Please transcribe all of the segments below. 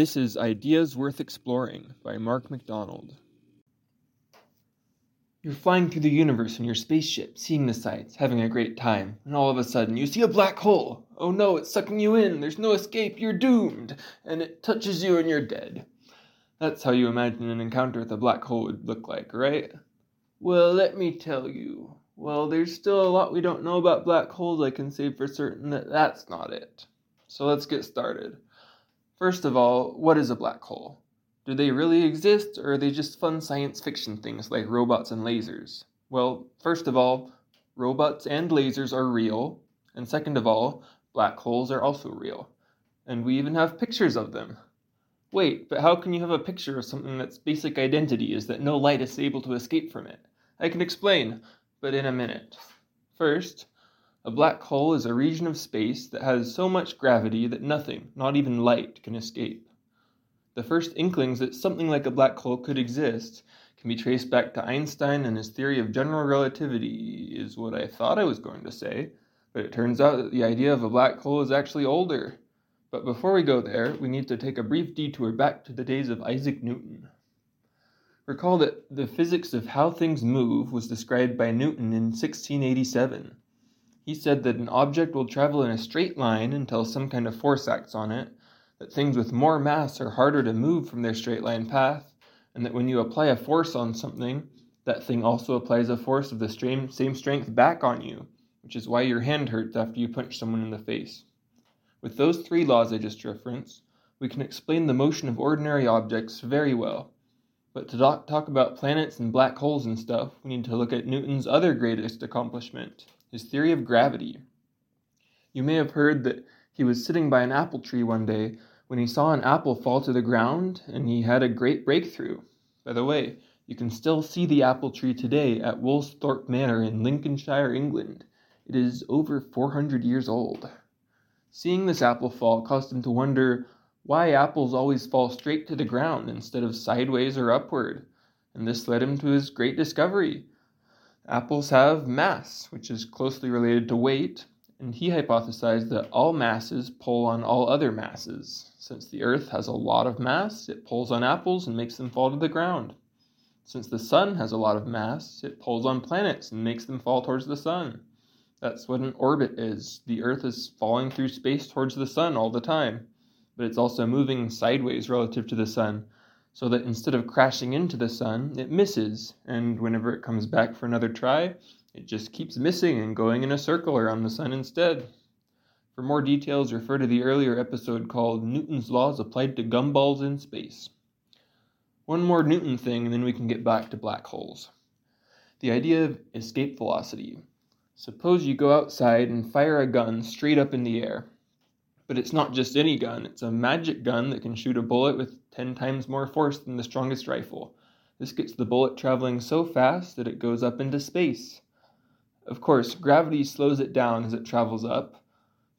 This is Ideas Worth Exploring by Mark McDonald. You're flying through the universe in your spaceship, seeing the sights, having a great time, and all of a sudden you see a black hole. Oh no, it's sucking you in, there's no escape, you're doomed, and it touches you and you're dead. That's how you imagine an encounter with a black hole would look like, right? Well, let me tell you. Well, there's still a lot we don't know about black holes. I can say for certain that that's not it. So let's get started. First of all, what is a black hole? Do they really exist, or are they just fun science fiction things like robots and lasers? Well, first of all, robots and lasers are real, and second of all, black holes are also real. And we even have pictures of them. Wait, but how can you have a picture of something that's basic identity is that no light is able to escape from it? I can explain, but in a minute. First, a black hole is a region of space that has so much gravity that nothing, not even light, can escape. The first inklings that something like a black hole could exist can be traced back to Einstein and his theory of general relativity, is what I thought I was going to say, but it turns out that the idea of a black hole is actually older. But before we go there, we need to take a brief detour back to the days of Isaac Newton. Recall that the physics of how things move was described by Newton in 1687. He said that an object will travel in a straight line until some kind of force acts on it, that things with more mass are harder to move from their straight line path, and that when you apply a force on something, that thing also applies a force of the same strength back on you, which is why your hand hurts after you punch someone in the face. With those three laws I just referenced, we can explain the motion of ordinary objects very well. But to talk about planets and black holes and stuff, we need to look at Newton's other greatest accomplishment, his theory of gravity. You may have heard that he was sitting by an apple tree one day when he saw an apple fall to the ground and he had a great breakthrough. By the way, you can still see the apple tree today at Woolsthorpe Manor in Lincolnshire, England. It is over 400 years old. Seeing this apple fall caused him to wonder why apples always fall straight to the ground instead of sideways or upward, and this led him to his great discovery. Apples have mass, which is closely related to weight, and he hypothesized that all masses pull on all other masses. Since the Earth has a lot of mass, it pulls on apples and makes them fall to the ground. Since the Sun has a lot of mass, it pulls on planets and makes them fall towards the Sun. That's what an orbit is. The Earth is falling through space towards the Sun all the time, but it's also moving sideways relative to the Sun, so that instead of crashing into the Sun, it misses, and whenever it comes back for another try, it just keeps missing and going in a circle around the sun instead. For more details, refer to the earlier episode called Newton's Laws Applied to Gumballs in Space. One more Newton thing, and then we can get back to black holes. The idea of escape velocity. Suppose you go outside and fire a gun straight up in the air. But it's not just any gun, it's a magic gun that can shoot a bullet with 10 times more force than the strongest rifle. This gets the bullet traveling so fast that it goes up into space. Of course, gravity slows it down as it travels up,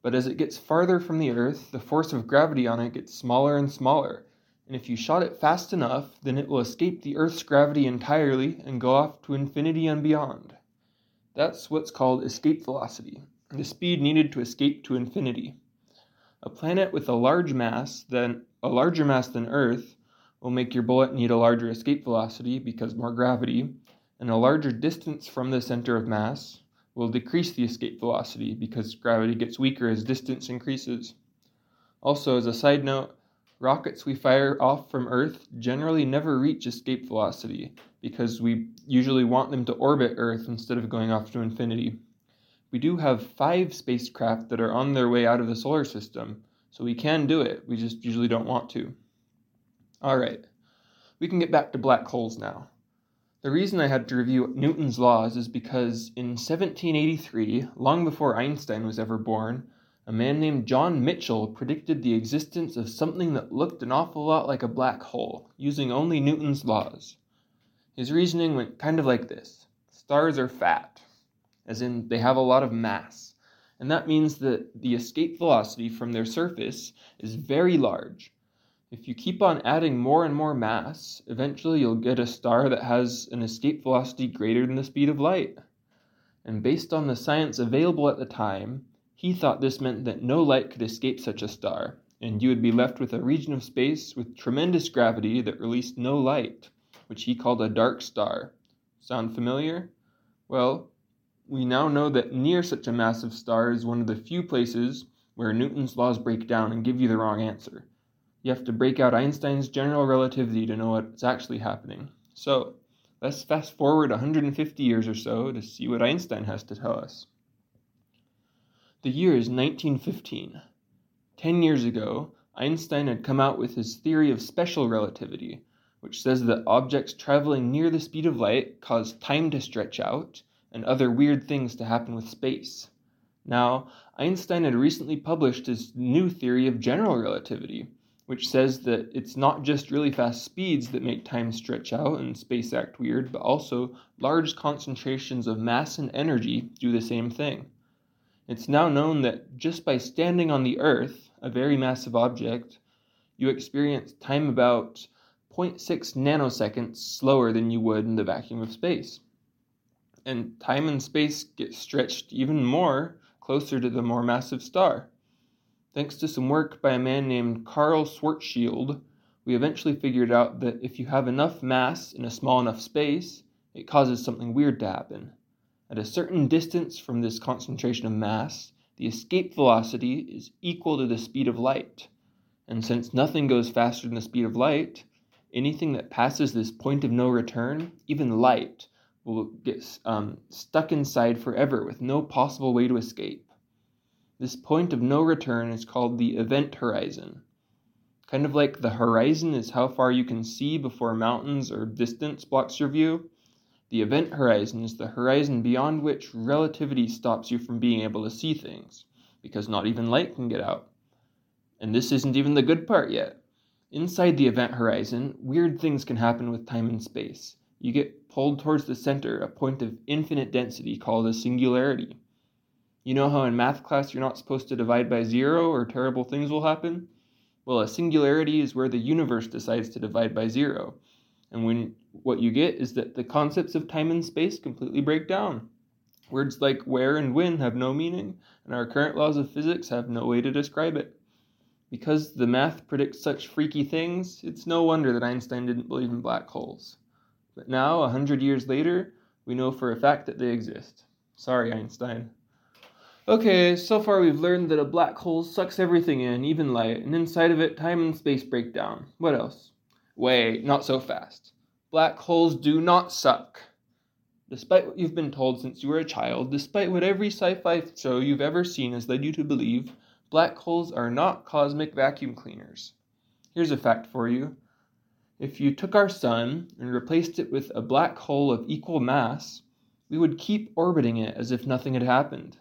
but as it gets farther from the Earth, the force of gravity on it gets smaller and smaller, and if you shot it fast enough, then it will escape the Earth's gravity entirely and go off to infinity and beyond. That's what's called escape velocity, the speed needed to escape to infinity. A planet with a large mass than a larger mass than Earth will make your bullet need a larger escape velocity because more gravity, and a larger distance from the center of mass will decrease the escape velocity because gravity gets weaker as distance increases. Also, as a side note, rockets we fire off from Earth generally never reach escape velocity because we usually want them to orbit Earth instead of going off to infinity. We do have five spacecraft that are on their way out of the solar system, so we can do it, we just usually don't want to. Alright, we can get back to black holes now. The reason I had to review Newton's laws is because in 1783, long before Einstein was ever born, a man named John Michell predicted the existence of something that looked an awful lot like a black hole, using only Newton's laws. His reasoning went kind of like this Stars are fat, as in they have a lot of mass, and that means that the escape velocity from their surface is very large if you keep on adding more and more mass, eventually you'll get a star that has an escape velocity greater than the speed of light. And based on the science available at the time, he thought this meant that no light could escape such a star, and you would be left with a region of space with tremendous gravity that released no light, which he called a dark star. Sound familiar? Well, we now know that near such a massive star is one of the few places where Newton's laws break down and give you the wrong answer. You have to break out Einstein's general relativity to know what's actually happening. So, let's fast forward 150 years or so to see what Einstein has to tell us. The year is 1915. Ten years ago, Einstein had come out with his theory of special relativity, which says that objects traveling near the speed of light cause time to stretch out and other weird things to happen with space. Now, Einstein had recently published his new theory of general relativity, which says that it's not just really fast speeds that make time stretch out and space act weird, but also large concentrations of mass and energy do the same thing. It's now known that just by standing on the Earth, a very massive object, you experience time about 0.6 nanoseconds slower than you would in the vacuum of space. And time and space get stretched even more closer to the more massive star. Thanks to some work by a man named Karl Schwarzschild, we eventually figured out that if you have enough mass in a small enough space, it causes something weird to happen. At a certain distance from this concentration of mass, the escape velocity is equal to the speed of light. And since nothing goes faster than the speed of light, anything that passes this point of no return, even light, will get um, stuck inside forever with no possible way to escape. This point of no return is called the event horizon. Kind of like the horizon is how far you can see before mountains or distance blocks your view, the event horizon is the horizon beyond which relativity stops you from being able to see things, because not even light can get out. And this isn't even the good part yet. Inside the event horizon, weird things can happen with time and space. You get pulled towards the center, a point of infinite density called a singularity. You know how in math class you're not supposed to divide by zero or terrible things will happen? Well, a singularity is where the universe decides to divide by zero. And when what you get is that the concepts of time and space completely break down. Words like where and when have no meaning, and our current laws of physics have no way to describe it. Because the math predicts such freaky things, it's no wonder that Einstein didn't believe in black holes. But now, a hundred years later, we know for a fact that they exist. Sorry, Einstein. Okay, so far we've learned that a black hole sucks everything in, even light, and inside of it, time and space break down. What else? Wait, not so fast. Black holes do not suck. Despite what you've been told since you were a child, despite what every sci fi show you've ever seen has led you to believe, black holes are not cosmic vacuum cleaners. Here's a fact for you. If you took our sun and replaced it with a black hole of equal mass, we would keep orbiting it as if nothing had happened.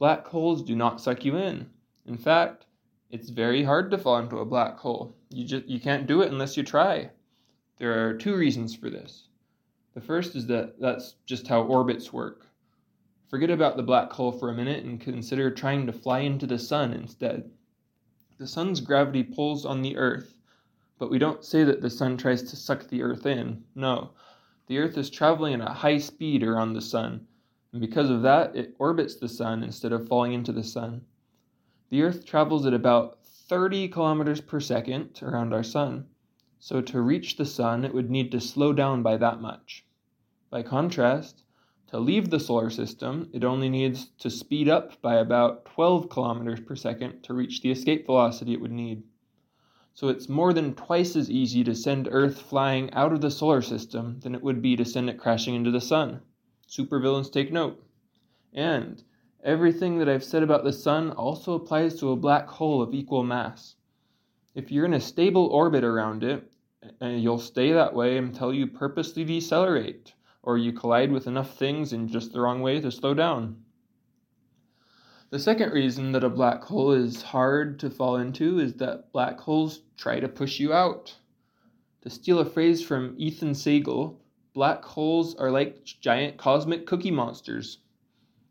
Black holes do not suck you in. In fact, it's very hard to fall into a black hole. You just you can't do it unless you try. There are two reasons for this. The first is that that's just how orbits work. Forget about the black hole for a minute and consider trying to fly into the sun instead. The sun's gravity pulls on the earth, but we don't say that the sun tries to suck the earth in. No. The earth is traveling at a high speed around the sun, and because of that, it orbits the sun instead of falling into the sun. The earth travels at about 30 kilometers per second around our sun. So to reach the sun, it would need to slow down by that much. By contrast, to leave the solar system, it only needs to speed up by about 12 kilometers per second to reach the escape velocity it would need. So it's more than twice as easy to send Earth flying out of the solar system than it would be to send it crashing into the sun. Supervillains take note. And everything that I've said about the sun also applies to a black hole of equal mass. If you're in a stable orbit around it, uh, you'll stay that way until you purposely decelerate or you collide with enough things in just the wrong way to slow down. The second reason that a black hole is hard to fall into is that black holes try to push you out. To steal a phrase from Ethan Siegel, black holes are like giant cosmic cookie monsters.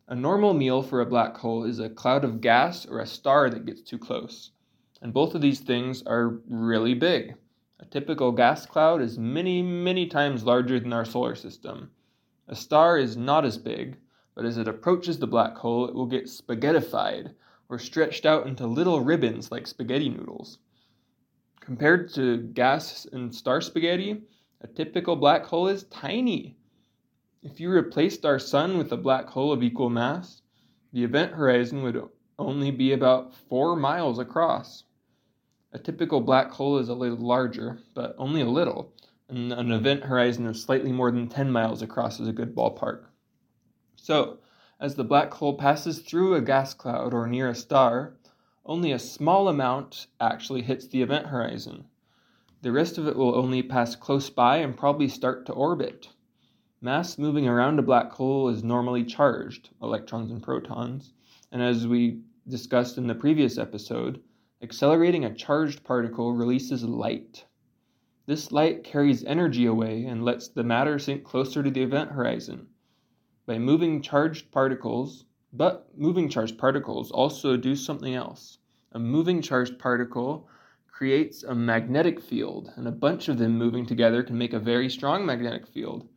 A normal meal for a black hole is a cloud of gas or a star that gets too close. And both of these things are really big. A typical gas cloud is many, many times larger than our solar system. A star is not as big, but as it approaches the black hole, it will get spaghettified, or stretched out into little ribbons like spaghetti noodles. Compared to gas and star spaghetti, a typical black hole is tiny. If you replaced our sun with a black hole of equal mass, the event horizon would only be about 4 miles across. A typical black hole is a little larger, but only a little, and an event horizon of slightly more than 10 miles across is a good ballpark. So, as the black hole passes through a gas cloud or near a star, only a small amount actually hits the event horizon. The rest of it will only pass close by and probably start to orbit. Mass moving around a black hole is normally charged, electrons and protons, and as we discussed in the previous episode, accelerating a charged particle releases light. This light carries energy away and lets the matter sink closer to the event horizon. By moving charged particles, but moving charged particles also do something else. A moving charged particle creates a magnetic field, and a bunch of them moving together can make a very strong magnetic field.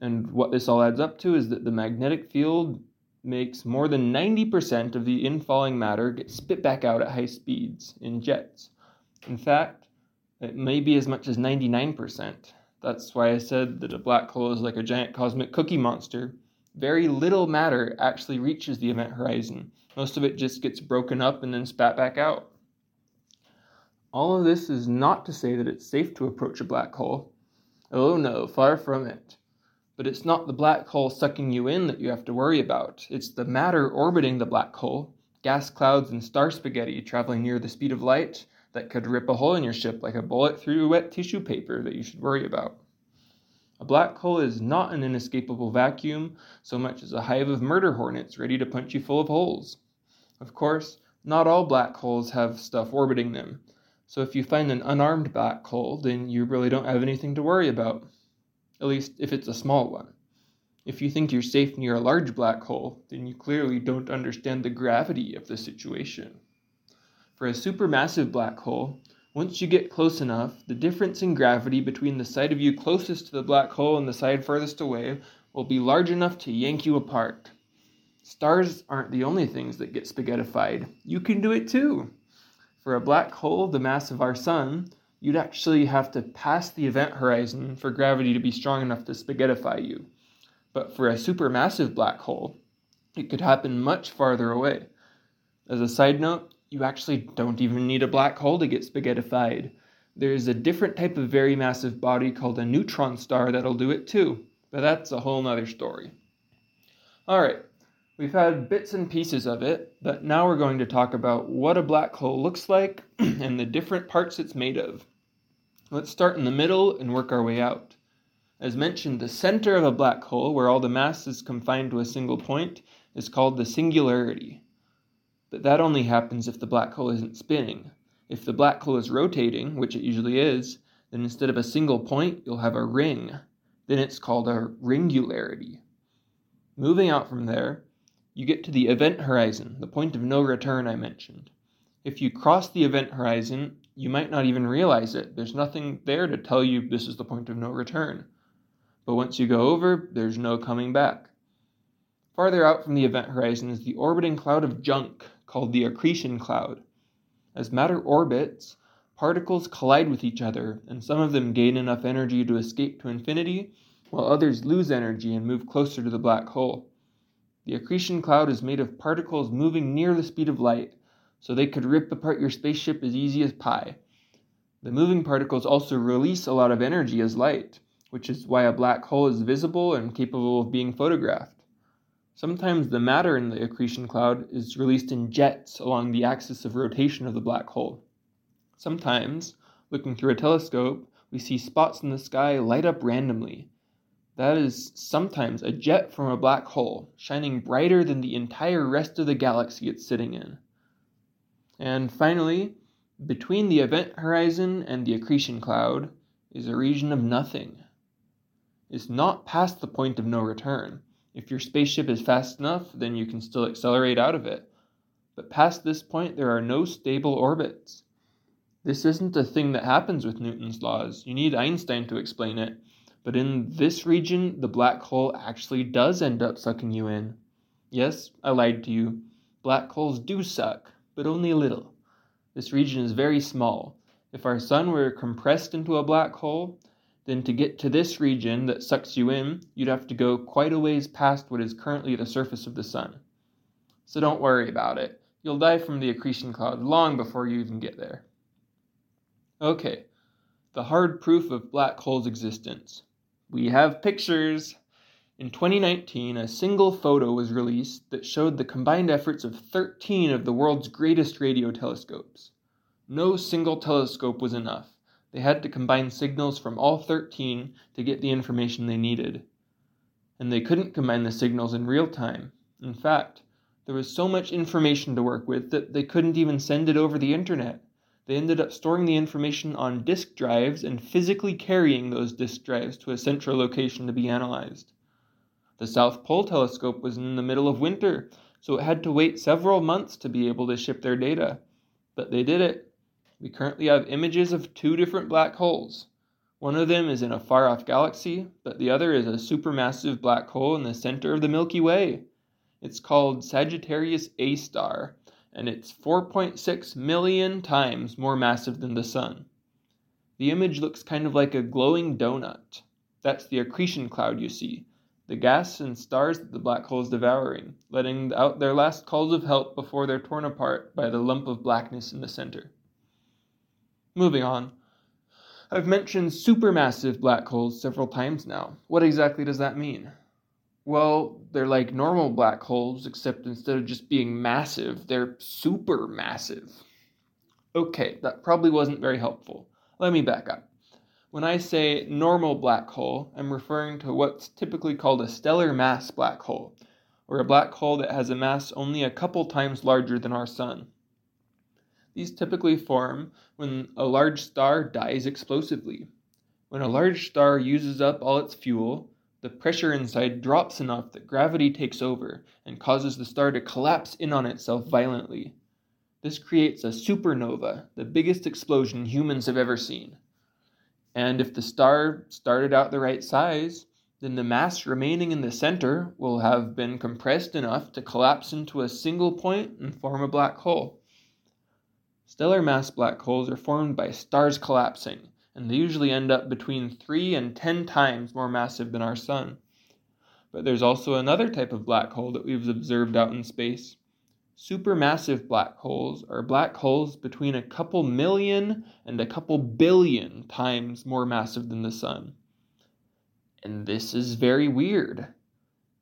And what this all adds up to is that the magnetic field makes more than 90% of the infalling matter get spit back out at high speeds in jets. In fact, it may be as much as 99%. That's why I said that a black hole is like a giant cosmic cookie monster. Very little matter actually reaches the event horizon. Most of it just gets broken up and then spat back out. All of this is not to say that it's safe to approach a black hole. Oh no, far from it. But it's not the black hole sucking you in that you have to worry about. It's the matter orbiting the black hole, gas clouds and star spaghetti traveling near the speed of light that could rip a hole in your ship like a bullet through wet tissue paper that you should worry about. A black hole is not an inescapable vacuum so much as a hive of murder hornets ready to punch you full of holes. Of course, not all black holes have stuff orbiting them, so if you find an unarmed black hole, then you really don't have anything to worry about at least if it's a small one. If you think you're safe near a large black hole, then you clearly don't understand the gravity of the situation. For a supermassive black hole, once you get close enough, the difference in gravity between the side of you closest to the black hole and the side furthest away will be large enough to yank you apart. Stars aren't the only things that get spaghettified. You can do it too. For a black hole the mass of our sun, you'd actually have to pass the event horizon for gravity to be strong enough to spaghettify you. But for a supermassive black hole, it could happen much farther away. As a side note, you actually don't even need a black hole to get spaghettified. There's a different type of very massive body called a neutron star that'll do it too, but that's a whole nother story. Alright, we've had bits and pieces of it, but now we're going to talk about what a black hole looks like and the different parts it's made of. Let's start in the middle and work our way out. As mentioned, the center of a black hole, where all the mass is confined to a single point, is called the singularity. But that only happens if the black hole isn't spinning. If the black hole is rotating, which it usually is, then instead of a single point, you'll have a ring. Then it's called a ringularity. Moving out from there, you get to the event horizon, the point of no return I mentioned. If you cross the event horizon, you might not even realize it. There's nothing there to tell you this is the point of no return. But once you go over, there's no coming back. Farther out from the event horizon is the orbiting cloud of junk, called the accretion cloud. As matter orbits, particles collide with each other, and some of them gain enough energy to escape to infinity, while others lose energy and move closer to the black hole. The accretion cloud is made of particles moving near the speed of light, so they could rip apart your spaceship as easy as pie. The moving particles also release a lot of energy as light, which is why a black hole is visible and capable of being photographed. Sometimes the matter in the accretion cloud is released in jets along the axis of rotation of the black hole. Sometimes, looking through a telescope, we see spots in the sky light up randomly. That is sometimes a jet from a black hole, shining brighter than the entire rest of the galaxy it's sitting in. And finally, between the event horizon and the accretion cloud is a region of nothing. It's not past the point of no return. If your spaceship is fast enough, then you can still accelerate out of it. But past this point, there are no stable orbits. This isn't a thing that happens with Newton's laws. You need Einstein to explain it. But in this region, the black hole actually does end up sucking you in. Yes, I lied to you black holes do suck, but only a little. This region is very small. If our sun were compressed into a black hole, then to get to this region that sucks you in, you'd have to go quite a ways past what is currently the surface of the sun. So don't worry about it. You'll die from the accretion cloud long before you even get there. Okay, the hard proof of black holes' existence. We have pictures. In 2019, a single photo was released that showed the combined efforts of 13 of the world's greatest radio telescopes. No single telescope was enough. They had to combine signals from all 13 to get the information they needed. And they couldn't combine the signals in real time. In fact, there was so much information to work with that they couldn't even send it over the internet. They ended up storing the information on disk drives and physically carrying those disk drives to a central location to be analyzed. The South Pole telescope was in the middle of winter, so it had to wait several months to be able to ship their data. But they did it. We currently have images of two different black holes. One of them is in a far off galaxy, but the other is a supermassive black hole in the center of the Milky Way. It's called Sagittarius A star, and it's 4.6 million times more massive than the Sun. The image looks kind of like a glowing donut. That's the accretion cloud you see, the gas and stars that the black hole is devouring, letting out their last calls of help before they're torn apart by the lump of blackness in the center. Moving on. I've mentioned supermassive black holes several times now. What exactly does that mean? Well, they're like normal black holes, except instead of just being massive, they're super massive. Okay, that probably wasn't very helpful. Let me back up. When I say normal black hole, I'm referring to what's typically called a stellar mass black hole, or a black hole that has a mass only a couple times larger than our Sun. These typically form when a large star dies explosively. When a large star uses up all its fuel, the pressure inside drops enough that gravity takes over and causes the star to collapse in on itself violently. This creates a supernova, the biggest explosion humans have ever seen. And if the star started out the right size, then the mass remaining in the center will have been compressed enough to collapse into a single point and form a black hole. Stellar mass black holes are formed by stars collapsing, and they usually end up between 3 and 10 times more massive than our Sun. But there's also another type of black hole that we've observed out in space. Supermassive black holes are black holes between a couple million and a couple billion times more massive than the Sun. And this is very weird.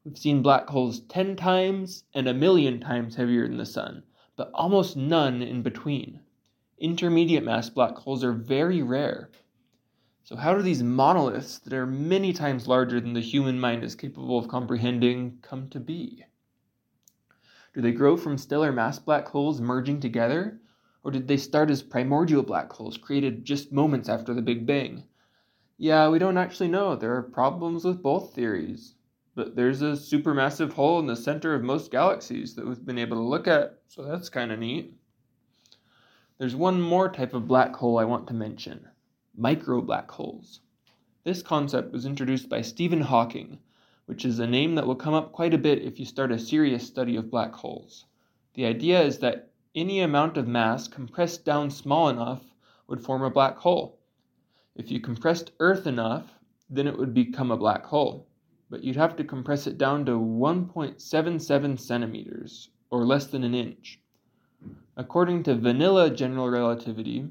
We've seen black holes 10 times and a million times heavier than the Sun, but almost none in between. Intermediate mass black holes are very rare. So, how do these monoliths that are many times larger than the human mind is capable of comprehending come to be? Do they grow from stellar mass black holes merging together? Or did they start as primordial black holes created just moments after the Big Bang? Yeah, we don't actually know. There are problems with both theories. But there's a supermassive hole in the center of most galaxies that we've been able to look at, so that's kind of neat. There's one more type of black hole I want to mention micro black holes. This concept was introduced by Stephen Hawking which is a name that will come up quite a bit if you start a serious study of black holes. The idea is that any amount of mass compressed down small enough would form a black hole. If you compressed Earth enough, then it would become a black hole. But you'd have to compress it down to 1.77 centimeters, or less than an inch. According to vanilla general relativity,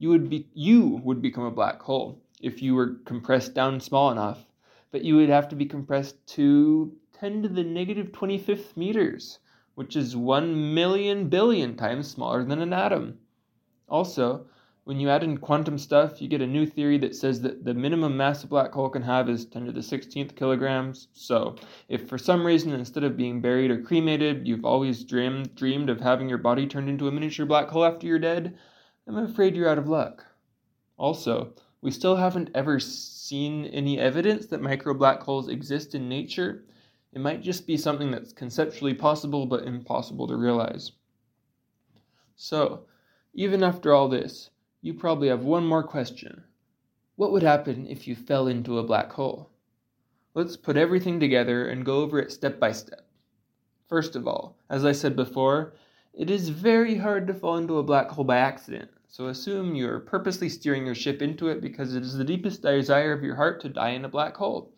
you would be you would become a black hole if you were compressed down small enough but you would have to be compressed to 10 to the negative 25th meters, which is 1 million billion times smaller than an atom. Also, when you add in quantum stuff, you get a new theory that says that the minimum mass a black hole can have is 10 to the 16th kilograms. So, if for some reason instead of being buried or cremated, you've always dreamed dreamed of having your body turned into a miniature black hole after you're dead, I'm afraid you're out of luck. Also, we still haven't ever seen any evidence that micro black holes exist in nature. It might just be something that's conceptually possible but impossible to realize. So, even after all this, you probably have one more question. What would happen if you fell into a black hole? Let's put everything together and go over it step by step. First of all, as I said before, it is very hard to fall into a black hole by accident, so assume you are purposely steering your ship into it because it is the deepest desire of your heart to die in a black hole.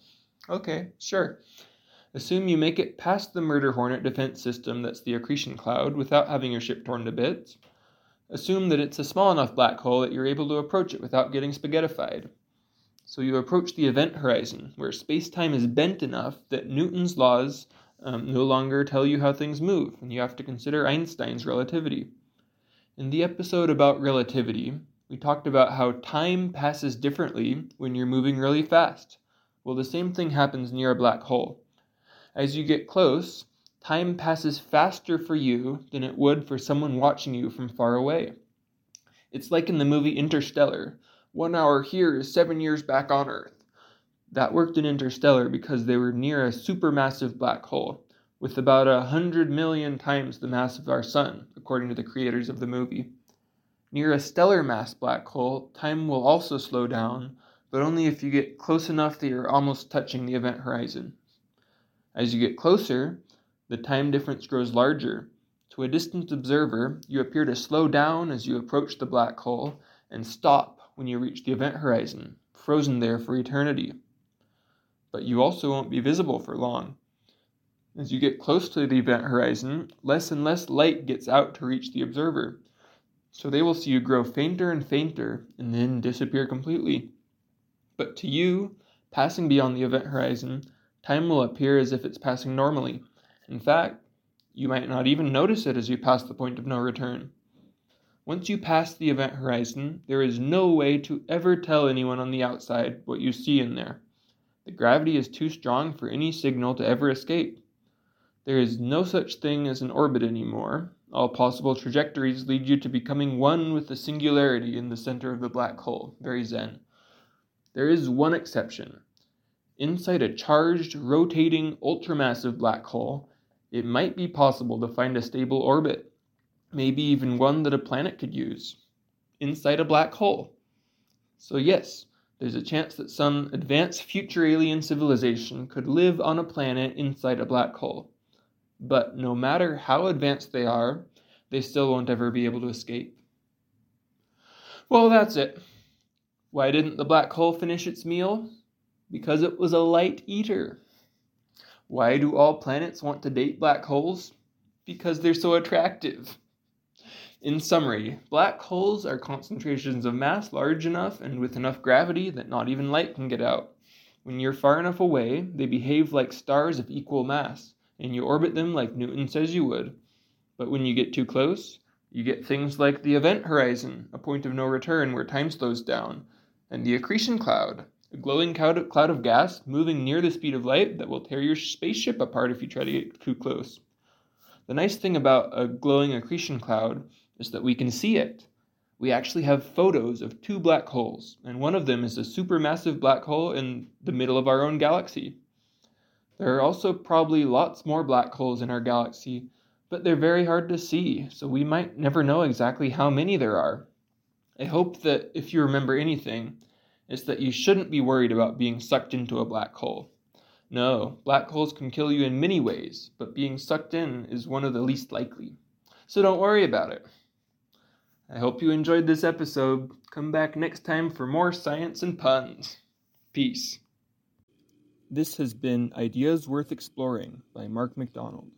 Okay, sure. Assume you make it past the murder hornet defense system that's the accretion cloud without having your ship torn to bits. Assume that it's a small enough black hole that you're able to approach it without getting spaghettified. So you approach the event horizon, where space time is bent enough that Newton's laws um, no longer tell you how things move, and you have to consider Einstein's relativity. In the episode about relativity, we talked about how time passes differently when you're moving really fast. Well, the same thing happens near a black hole. As you get close, time passes faster for you than it would for someone watching you from far away. It's like in the movie Interstellar. One hour here is seven years back on Earth. That worked in Interstellar because they were near a supermassive black hole, with about a hundred million times the mass of our Sun, according to the creators of the movie. Near a stellar mass black hole, time will also slow down, but only if you get close enough that you're almost touching the event horizon. As you get closer, the time difference grows larger. To a distant observer, you appear to slow down as you approach the black hole and stop when you reach the event horizon, frozen there for eternity. But you also won't be visible for long. As you get close to the event horizon, less and less light gets out to reach the observer. So they will see you grow fainter and fainter and then disappear completely. But to you, passing beyond the event horizon, time will appear as if it's passing normally. In fact, you might not even notice it as you pass the point of no return. Once you pass the event horizon, there is no way to ever tell anyone on the outside what you see in there. The gravity is too strong for any signal to ever escape. There is no such thing as an orbit anymore. All possible trajectories lead you to becoming one with the singularity in the center of the black hole. Very zen. There is one exception. Inside a charged, rotating, ultramassive black hole, it might be possible to find a stable orbit, maybe even one that a planet could use, inside a black hole. So, yes, there's a chance that some advanced future alien civilization could live on a planet inside a black hole. But no matter how advanced they are, they still won't ever be able to escape. Well, that's it. Why didn't the black hole finish its meal? because it was a light eater. Why do all planets want to date black holes? Because they're so attractive. In summary, black holes are concentrations of mass large enough and with enough gravity that not even light can get out. When you're far enough away, they behave like stars of equal mass, and you orbit them like Newton says you would. But when you get too close, you get things like the event horizon, a point of no return where time slows down, and the accretion cloud, a glowing cloud of gas moving near the speed of light that will tear your spaceship apart if you try to get too close. The nice thing about a glowing accretion cloud is that we can see it. We actually have photos of two black holes, and one of them is a supermassive black hole in the middle of our own galaxy. There are also probably lots more black holes in our galaxy, but they're very hard to see, so we might never know exactly how many there are. I hope that if you remember anything, is that you shouldn't be worried about being sucked into a black hole. No, black holes can kill you in many ways, but being sucked in is one of the least likely. So don't worry about it. I hope you enjoyed this episode. Come back next time for more science and puns. Peace. This has been Ideas Worth Exploring by Mark McDonald.